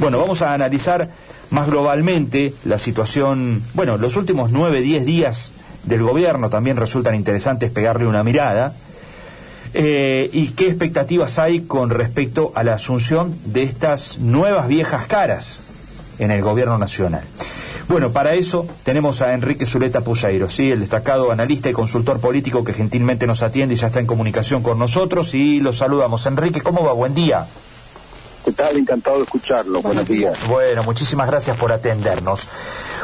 Bueno, vamos a analizar más globalmente la situación, bueno, los últimos nueve, diez días del gobierno también resultan interesantes pegarle una mirada. Eh, ¿Y qué expectativas hay con respecto a la asunción de estas nuevas viejas caras en el gobierno nacional? Bueno, para eso tenemos a Enrique Zuleta Puseiro, ¿sí? el destacado analista y consultor político que gentilmente nos atiende y ya está en comunicación con nosotros y lo saludamos. Enrique, ¿cómo va? Buen día. ¿Qué tal? Encantado de escucharlo. Buenos días. Bueno, muchísimas gracias por atendernos.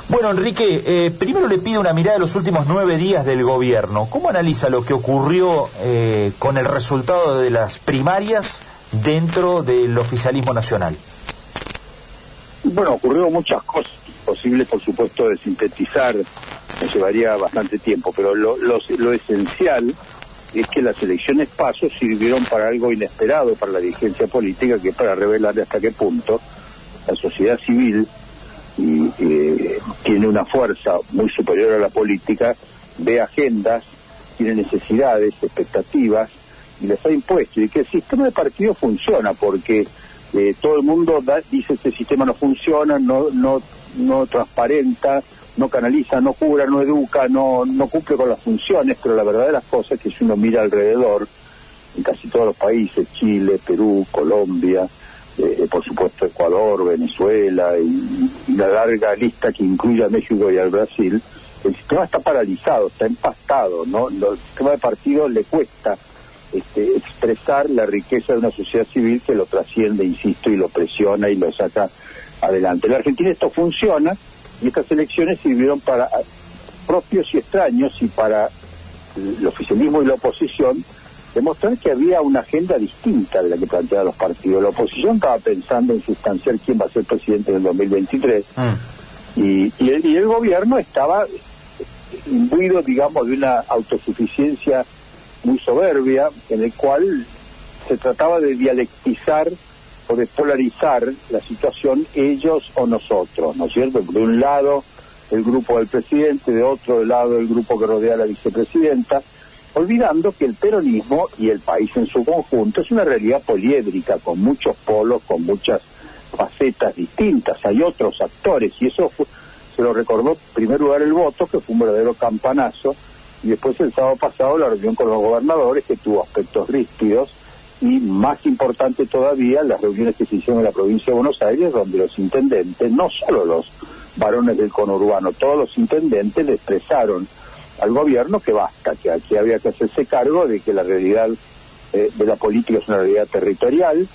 Bueno, Enrique, eh, primero le pido una mirada de los últimos nueve días del gobierno. ¿Cómo analiza lo que ocurrió eh, con el resultado de las primarias dentro del oficialismo nacional? Bueno, ocurrió muchas cosas. Posible, por supuesto, de sintetizar, me llevaría bastante tiempo, pero lo, lo esencial es que las elecciones pasos sirvieron para algo inesperado para la dirigencia política, que es para revelar hasta qué punto la sociedad civil eh, tiene una fuerza muy superior a la política, ve agendas, tiene necesidades, expectativas, y les ha impuesto, y que el sistema de partido funciona, porque eh, todo el mundo dice este sistema no funciona, no, no, no transparenta, no canaliza, no cura, no educa, no, no cumple con las funciones, pero la verdad de las cosas es que si uno mira alrededor, en casi todos los países, Chile, Perú, Colombia, eh, por supuesto Ecuador, Venezuela y, la larga lista que incluye a México y al Brasil, el sistema está paralizado, está empastado, ¿no? El sistema de partido le cuesta este, expresar la riqueza de una sociedad civil que lo trasciende, insisto, y lo presiona y lo saca adelante. En la Argentina esto funciona, y estas elecciones sirvieron para propios y extraños y para el oficialismo y la oposición demostrar que había una agenda distinta de la que planteaban los partidos. La oposición estaba pensando en sustanciar quién va a ser presidente en el 2023 y, y, el, y el gobierno estaba imbuido, digamos, de una autosuficiencia muy soberbia en el cual se trataba de dialectizar o de polarizar la situación ellos o nosotros, ¿no es cierto? De un lado el grupo del presidente, de otro lado el grupo que rodea a la vicepresidenta, olvidando que el peronismo y el país en su conjunto es una realidad poliédrica, con muchos polos, con muchas facetas distintas, hay otros actores, y eso se lo recordó en primer lugar el voto, que fue un verdadero campanazo, y después el sábado pasado la reunión con los gobernadores, que tuvo aspectos ríspidos, y más importante todavía las reuniones que se hicieron en la provincia de Buenos Aires, donde los intendentes, no solo los varones del conurbano, todos los intendentes le expresaron al gobierno que basta, que aquí había que hacerse cargo de que la realidad eh, de la política es una realidad territorial,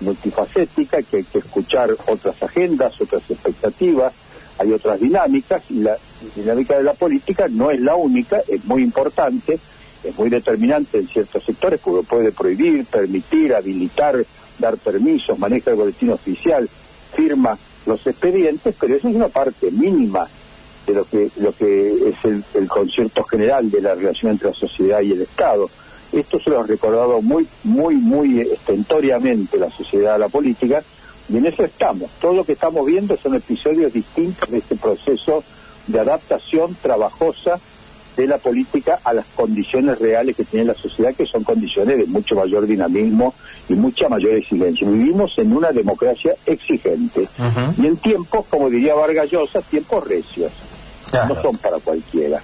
multifacética, que hay que escuchar otras agendas, otras expectativas, hay otras dinámicas y la dinámica de la política no es la única, es muy importante es muy determinante en ciertos sectores porque puede prohibir, permitir, habilitar, dar permisos, maneja el boletín oficial, firma los expedientes, pero eso es una parte mínima de lo que es el, el concierto general de la relación entre la sociedad y el Estado. Esto se lo ha recordado muy, muy, muy estentoriamente la sociedad la política, y en eso estamos. Todo lo que estamos viendo son episodios distintos de este proceso de adaptación trabajosa de la política a las condiciones reales que tiene la sociedad, que son condiciones de mucho mayor dinamismo y mucha mayor exigencia. Vivimos en una democracia exigente y en tiempos, como diría Vargas Llosa, tiempos recios. No son para cualquiera.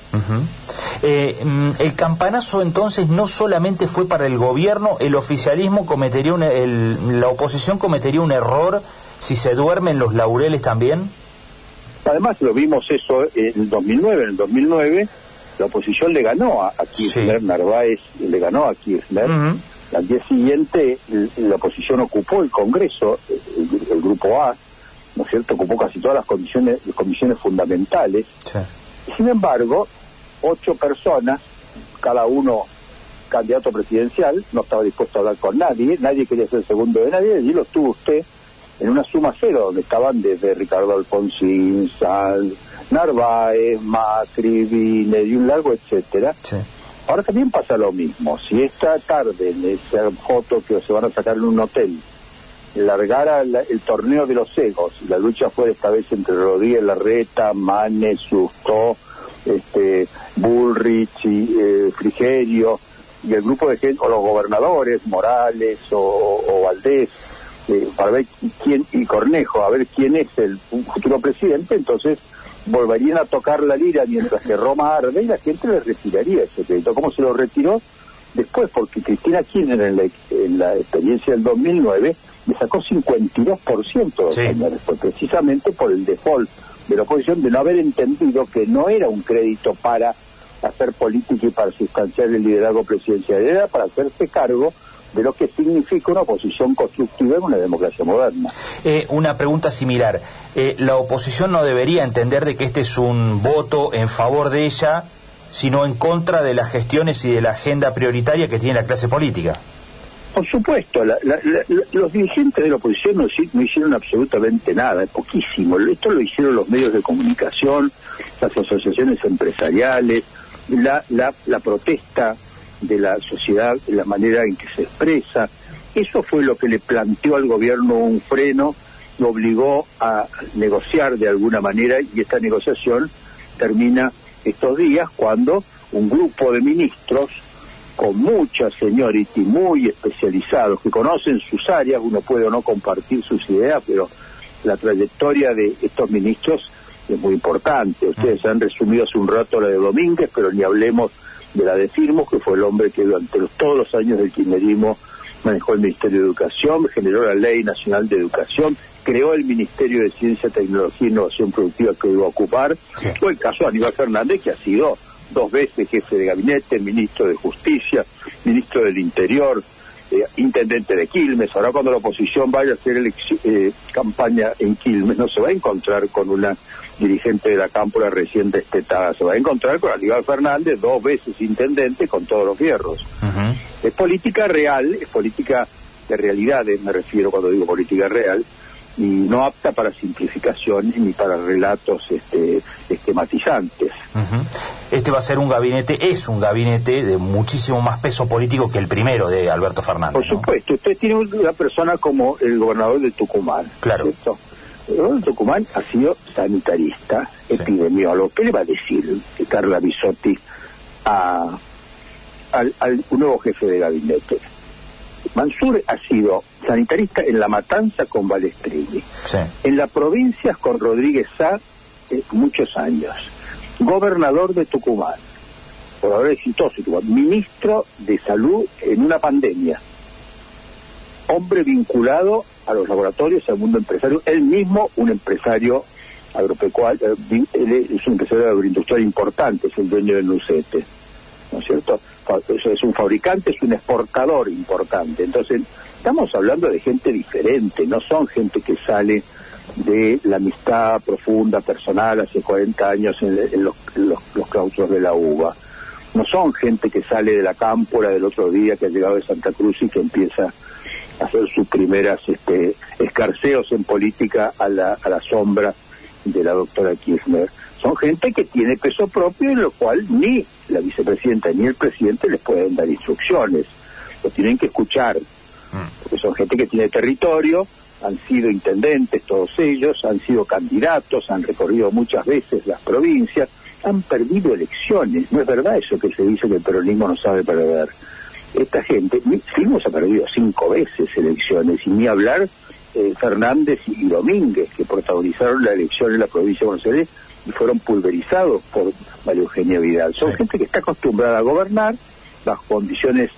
Eh, mm, el campanazo entonces no solamente fue para el gobierno, el oficialismo cometería un, la oposición cometería un error si se duermen los laureles también. Además lo vimos eso en el 2009, en el 2009 la oposición le ganó a, Kirchner, Narváez le ganó a Kirchner. Al día siguiente la oposición ocupó el Congreso, el, Grupo A, ¿no es cierto? Ocupó casi todas las condiciones, comisiones fundamentales. Sin embargo, ocho personas, cada uno candidato presidencial, no estaba dispuesto a hablar con nadie, nadie quería ser segundo de nadie, y lo tuvo usted en una suma cero, donde estaban desde Ricardo Alfonsín, Sal, Narváez, Macri, Vine, y un largo, etcétera. Ahora también pasa lo mismo. Si esta tarde, en esa foto que se van a sacar en un hotel, largara el torneo de los egos, la lucha fue esta vez entre Rodríguez Larreta, Manes, Sustó, este, Bullrich y eh, Frigerio, y el grupo de gente, o los gobernadores, Morales o, o Valdés, eh, para ver quién, y Cornejo, a ver quién es el futuro presidente, entonces volverían a tocar la lira mientras que Roma arde y la gente le retiraría ese crédito. ¿Cómo se lo retiró? Después, porque Cristina Kirchner en la, en la experiencia del 2009 le sacó 52% dos años después, precisamente por el default de la oposición de no haber entendido que no era un crédito para hacer política y para sustanciar el liderazgo presidencial, era para hacerse cargo de lo que significa una oposición constructiva en una democracia moderna. Eh, una pregunta similar. Eh, ¿La oposición no debería entender de que este es un voto en favor de ella, sino en contra de las gestiones y de la agenda prioritaria que tiene la clase política? Por supuesto, los dirigentes de la oposición no, hicieron absolutamente nada, poquísimo. Esto lo hicieron los medios de comunicación, las asociaciones empresariales, la, la protesta de la sociedad, la manera en que se expresa. Eso fue lo que le planteó al gobierno un freno, lo obligó a negociar de alguna manera y esta negociación termina estos días cuando un grupo de ministros con mucha seniority, muy especializados, que conocen sus áreas, uno puede o no compartir sus ideas, pero la trayectoria de estos ministros es muy importante. Ustedes han resumido hace un rato la de Domínguez, pero ni hablemos de la de Firmo, que fue el hombre que durante todos los años del kirchnerismo manejó el Ministerio de Educación, generó la Ley Nacional de Educación, creó el Ministerio de Ciencia, Tecnología e Innovación Productiva que iba a ocupar, fue el caso de Aníbal Fernández, que ha sido dos veces jefe de gabinete, ministro de Justicia, ministro del Interior, eh, intendente de Quilmes. Ahora cuando la oposición vaya a hacer eh, campaña en Quilmes, no se va a encontrar con una dirigente de la Cámpora recién despetada. Se va a encontrar con Aníbal Fernández, dos veces intendente, con todos los fierros. Es política real, es política de realidades, me refiero cuando digo política real, y no apta para simplificaciones ni para relatos este, esquematizantes. Este va a ser un gabinete, es un gabinete de muchísimo más peso político que el primero de Alberto Fernández. Por supuesto, usted tiene una persona como el gobernador de Tucumán. Claro. El Tucumán ha sido sanitarista, epidemiólogo. ¿Qué le va a decir Carla Bisotti a, al, nuevo jefe de gabinete? Mansur ha sido sanitarista en La Matanza con Balestrini, en las provincias con Rodríguez Sá eh, muchos años, gobernador de Tucumán, gobernador exitoso, ministro de Salud en una pandemia, hombre vinculado a los laboratorios, al mundo empresario, él mismo un empresario agropecuario, eh, es un empresario agroindustrial importante, es el dueño del Nucete, ¿no es cierto? Es un fabricante, es un exportador importante. Entonces, estamos hablando de gente diferente, no son gente que sale de la amistad profunda, personal, hace 40 años en, los, los, claustros de la uva. No son gente que sale de la cámpora del otro día, que ha llegado de Santa Cruz y que empieza hacer sus primeras este, escarceos en política a la, a la sombra de la doctora Kirchner. Son gente que tiene peso propio en lo cual ni la vicepresidenta ni el presidente les pueden dar instrucciones. Lo tienen que escuchar, mm. porque son gente que tiene territorio, han sido intendentes todos ellos, han sido candidatos, han recorrido muchas veces las provincias, han perdido elecciones. No es verdad eso que se dice que el peronismo no sabe perder esta gente, Firmos ha perdido cinco veces elecciones, y ni hablar eh, Fernández y Domínguez, que protagonizaron la elección en la provincia de Buenos Aires y fueron pulverizados por María Eugenia Vidal. Son gente que está acostumbrada a gobernar bajo condiciones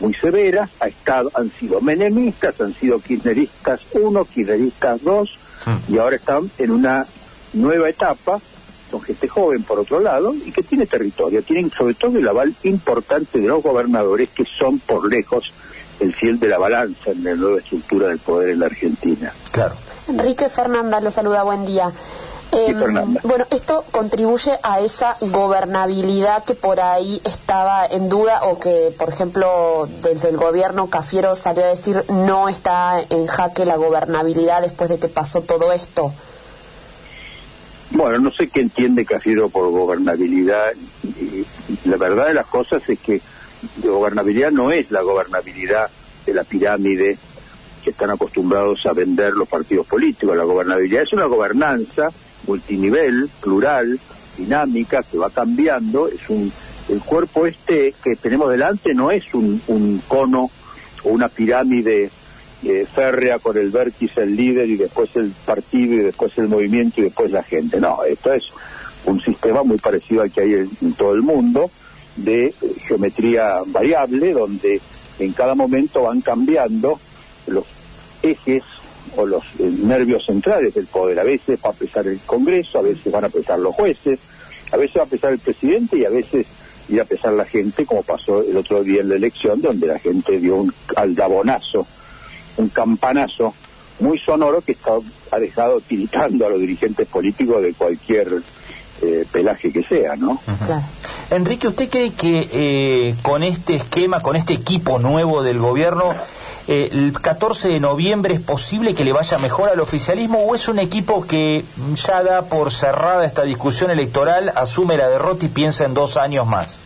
muy severas, ha estado, han sido menemistas, han sido kirchneristas uno, kirchneristas dos, hmm. y ahora están en una nueva etapa son gente joven por otro lado y que tiene territorio, tienen sobre todo el aval importante de los gobernadores que son por lejos el fiel de la balanza en la nueva estructura del poder en la Argentina. Claro. Enrique Fernanda lo saluda, buen día. Em, bueno, esto contribuye a esa gobernabilidad que por ahí estaba en duda o que, por ejemplo, desde el gobierno Cafiero salió a decir no está en jaque la gobernabilidad después de que pasó todo esto. Bueno, no sé qué entiende Cafiero por gobernabilidad. La verdad de las cosas es que gobernabilidad no es la gobernabilidad de la pirámide que están acostumbrados a vender los partidos políticos. La gobernabilidad es una gobernanza multinivel, plural, dinámica, que va cambiando. Es un el cuerpo este que tenemos delante no es un, cono o una pirámide eh, férrea con el vértice, el líder y después el partido y después el movimiento y después la gente. No, esto es un sistema muy parecido al que hay en, todo el mundo de eh, geometría variable donde en cada momento van cambiando los ejes o los eh, nervios centrales del poder. A veces va a pesar el Congreso, a veces van a pesar los jueces, a veces va a pesar el presidente y a veces ir a pesar la gente, como pasó el otro día en la elección, donde la gente dio un aldabonazo, un campanazo muy sonoro que está, ha dejado tiritando a los dirigentes políticos de cualquier eh, pelaje que sea, ¿no? Enrique, ¿usted cree que eh, con este esquema, con este equipo nuevo del gobierno, eh, el 14 de noviembre es posible que le vaya mejor al oficialismo o es un equipo que ya da por cerrada esta discusión electoral, asume la derrota y piensa en dos años más?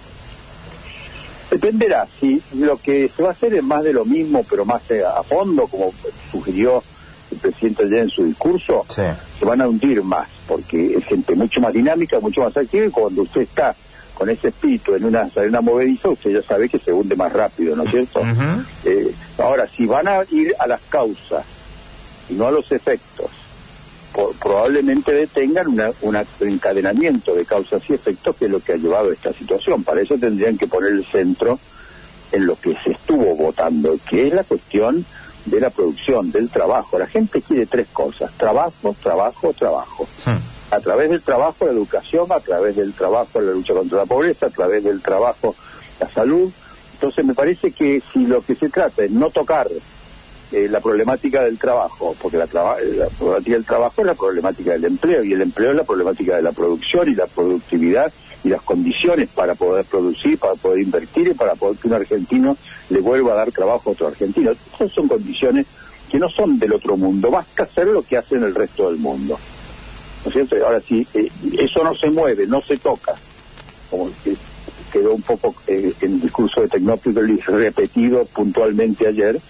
Dependerá, si lo que se va a hacer es más de lo mismo, pero más eh, a fondo, como sugirió el presidente ayer en su discurso, se van a hundir más, porque es gente mucho más dinámica, mucho más activa, y cuando usted está con ese espíritu en una arena movediza, usted ya sabe que se hunde más rápido, ¿no es cierto? Eh, ahora, si van a ir a las causas y no a los efectos, probablemente detengan un encadenamiento de causas y efectos que es lo que ha llevado a esta situación. Para eso tendrían que poner el centro en lo que se estuvo votando, que es la cuestión de la producción, del trabajo. La gente quiere tres cosas, trabajo, trabajo, trabajo. Hmm a través del trabajo, la educación, a través del trabajo, la lucha contra la pobreza, a través del trabajo, la salud. Entonces me parece que si lo que se trata es no tocar eh, la problemática del trabajo, porque la, la, problemática del trabajo es la problemática del empleo y el empleo es la problemática de la producción y la productividad y las condiciones para poder producir, para poder invertir y para poder que un argentino le vuelva a dar trabajo a otro argentino. Esas son condiciones que no son del otro mundo, basta hacer lo que hacen el resto del mundo. ¿No es cierto? Ahora sí, eh, eso no se mueve, no se toca, como que quedó un poco eh, en el discurso de Tecnópolis repetido puntualmente ayer,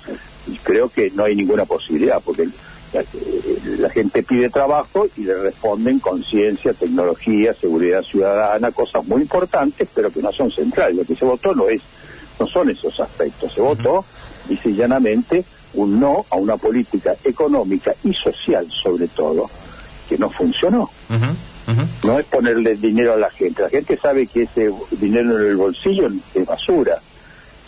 y creo que no hay ninguna posibilidad, porque la, gente pide trabajo y le responden con ciencia, tecnología, seguridad ciudadana, cosas muy importantes, pero que no son centrales. Lo que se votó no es, no son esos aspectos. Se votó, dice llanamente, un no a una política económica y social, sobre todo, que no funcionó. No es ponerle dinero a la gente. La gente sabe que ese dinero en el bolsillo es basura.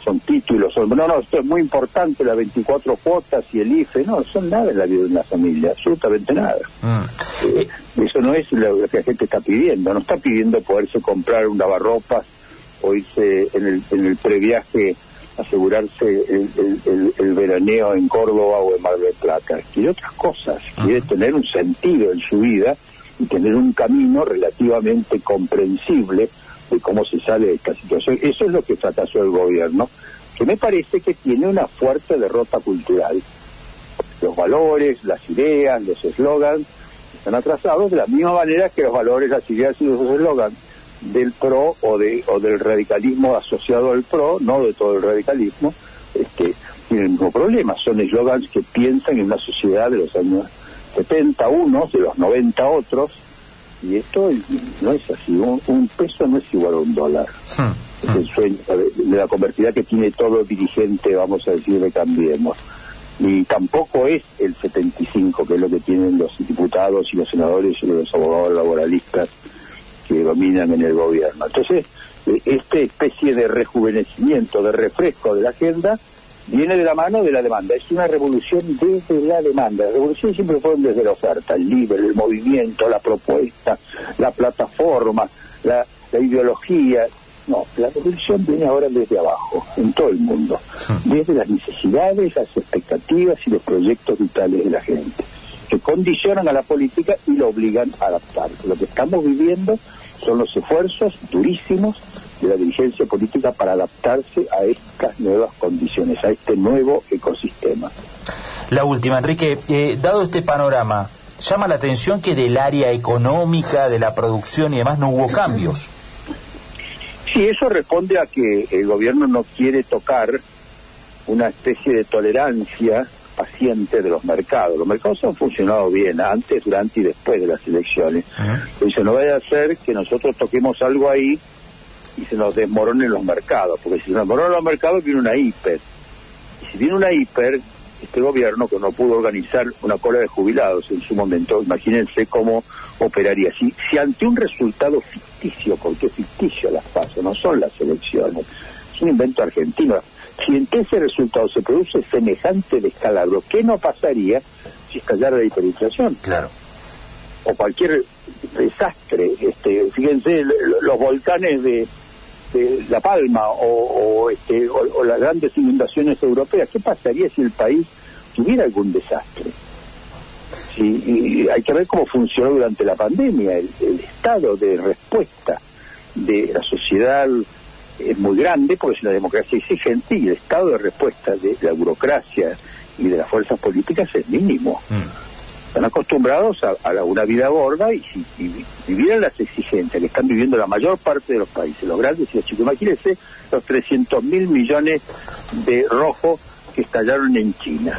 Son títulos, son... No, no, esto es muy importante, las 24 cuotas y el IFE. No, son nada en la vida de una familia, absolutamente nada. Mm. Eh, eso no es lo que la gente está pidiendo. No está pidiendo poderse comprar un lavarropas o irse en el, en el previaje asegurarse el, veraneo en Córdoba o en Mar del Plata. Quiere otras cosas, quiere tener un sentido en su vida y tener un camino relativamente comprensible de cómo se sale de esta situación. Eso es lo que fracasó el gobierno, que me parece que tiene una fuerte derrota cultural. Los valores, las ideas, los eslogans están atrasados de la misma manera que los valores, las ideas y los eslogans del PRO o, de, o del radicalismo asociado al PRO, no de todo el radicalismo, este, tienen el mismo problema. Son eslogans que piensan en una sociedad de los años 70 unos, de los 90 otros, y esto no es así. Un, peso no es igual a un dólar. Hmm. Es el sueño de, la convertida que tiene todo dirigente, vamos a decir, de Cambiemos. Y tampoco es el 75, que es lo que tienen los diputados y los senadores y los abogados laboralistas que dominan en el gobierno. Entonces, eh, esta especie de rejuvenecimiento, de refresco de la agenda, viene de la mano de la demanda. Es una revolución desde la demanda. La revolución siempre fue desde la oferta, el libre, el movimiento, la propuesta, la plataforma, la, ideología. No, la revolución viene ahora desde abajo, en todo el mundo, hmm. desde las necesidades, las expectativas y los proyectos vitales de la gente que condicionan a la política y lo obligan a adaptar. Lo que estamos viviendo son los esfuerzos durísimos de la dirigencia política para adaptarse a estas nuevas condiciones, a este nuevo ecosistema. La última, Enrique, eh, dado este panorama, llama la atención que del área económica, de la producción y demás no hubo cambios. Sí, eso responde a que el gobierno no quiere tocar una especie de tolerancia paciente de los mercados. Los mercados han funcionado bien antes, durante y después de las elecciones. Dice, no vaya a ser que nosotros toquemos algo ahí y se nos desmoronen los mercados, porque si se nos desmoronan los mercados viene una hiper. Y si viene una hiper, este gobierno que no pudo organizar una cola de jubilados en su momento. Imagínense cómo operaría. Si, si ante un resultado ficticio, porque es ficticio las pasos, no son las elecciones, es un invento argentino. Si ante ese resultado se produce semejante descalabro, ¿qué no pasaría si estallara la hiperinflación? Claro. O cualquier desastre. Este, fíjense, los volcanes de, La Palma o, este, o, las grandes inundaciones europeas. ¿Qué pasaría si el país tuviera algún desastre? Sí, hay que ver cómo funcionó durante la pandemia el, estado de respuesta de la sociedad es muy grande porque es una democracia exigente y el estado de respuesta de la burocracia y de las fuerzas políticas es mínimo. Mm están acostumbrados a, una vida gorda y si vivieran las exigencias que están viviendo la mayor parte de los países, los grandes y los chicos. Imagínense los 300 mil millones de rojo que estallaron en China,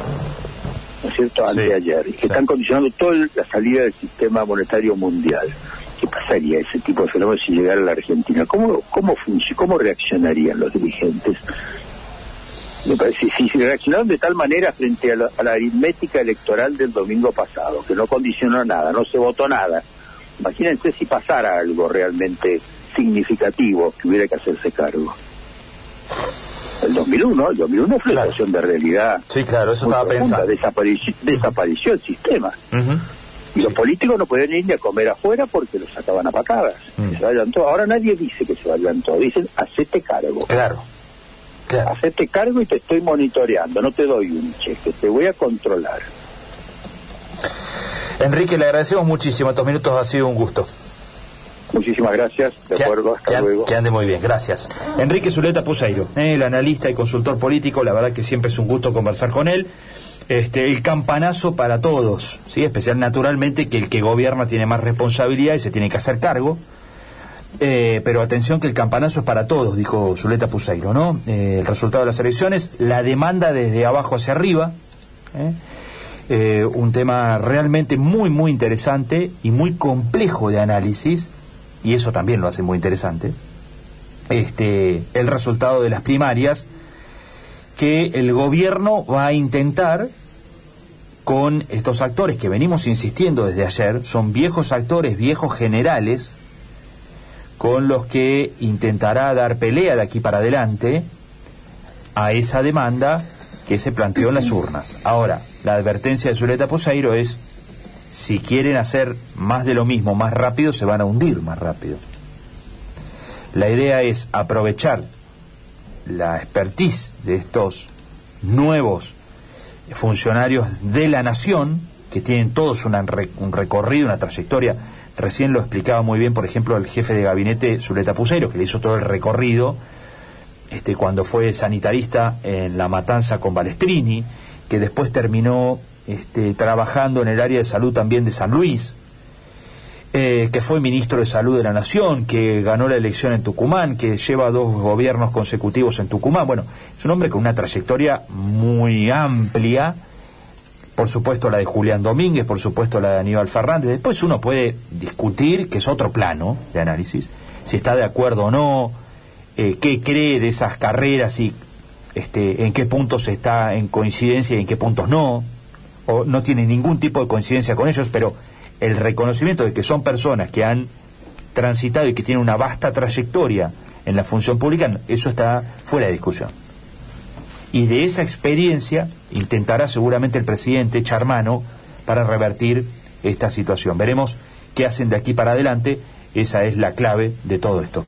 ¿no es cierto?, anteayer, y que están condicionando toda la salida del sistema monetario mundial. ¿Qué pasaría ese tipo de fenómenos si llegara a la Argentina? ¿Cómo, cómo, cómo reaccionarían los dirigentes? me parece, si, si reaccionaron de tal manera frente a la, aritmética electoral del domingo pasado, que no condicionó nada, no se votó nada, imagínense si pasara algo realmente significativo que hubiera que hacerse cargo. El 2001, el 2001 fue una situación de realidad. Sí, claro, eso estaba pensando. desapareció el sistema. Y los políticos no podían ir ni a comer afuera porque los sacaban a patadas. Mm. Se vayan todos. Ahora nadie dice que se vayan todos, dicen, hacete cargo. Claro. Hacete cargo y te estoy monitoreando, no te doy un cheque, te voy a controlar. Enrique, le agradecemos muchísimo, estos minutos ha sido un gusto. Muchísimas gracias, de acuerdo, hasta luego. Que ande muy bien, gracias. Enrique Zuleta Puseiro, eh, el analista y consultor político, la verdad que siempre es un gusto conversar con él. Este, el campanazo para todos, ¿sí? especial naturalmente que el que gobierna tiene más responsabilidad y se tiene que hacer cargo eh, pero atención que el campanazo es para todos, dijo Zuleta Puseiro, ¿no? Eh, el resultado de las elecciones, la demanda desde abajo hacia arriba, ¿eh? un tema realmente muy, muy interesante y muy complejo de análisis, y eso también lo hace muy interesante. Este, el resultado de las primarias, que el gobierno va a intentar con estos actores que venimos insistiendo desde ayer, son viejos actores, viejos generales, con los que intentará dar pelea de aquí para adelante a esa demanda que se planteó en las urnas. Ahora, la advertencia de Zuleta Poseiro es, si quieren hacer más de lo mismo más rápido, se van a hundir más rápido. La idea es aprovechar la expertise de estos nuevos funcionarios de la nación, que tienen todos un recorrido, una trayectoria. Recién lo explicaba muy bien, por ejemplo, el jefe de gabinete Zuleta Pusero, que le hizo todo el recorrido este, cuando fue sanitarista en la matanza con Balestrini, que después terminó este, trabajando en el área de salud también de San Luis, eh, que fue ministro de Salud de la Nación, que ganó la elección en Tucumán, que lleva dos gobiernos consecutivos en Tucumán. Bueno, es un hombre con una trayectoria muy amplia por supuesto la de Julián Domínguez, por supuesto la de Aníbal Fernández. Después uno puede discutir, que es otro plano de análisis, si está de acuerdo o no, eh, qué cree de esas carreras y este, en qué puntos está en coincidencia y en qué puntos no, o no tiene ningún tipo de coincidencia con ellos, pero el reconocimiento de que son personas que han transitado y que tienen una vasta trayectoria en la función pública, eso está fuera de discusión y de esa experiencia intentará seguramente el presidente echar mano para revertir esta situación. Veremos qué hacen de aquí para adelante, esa es la clave de todo esto.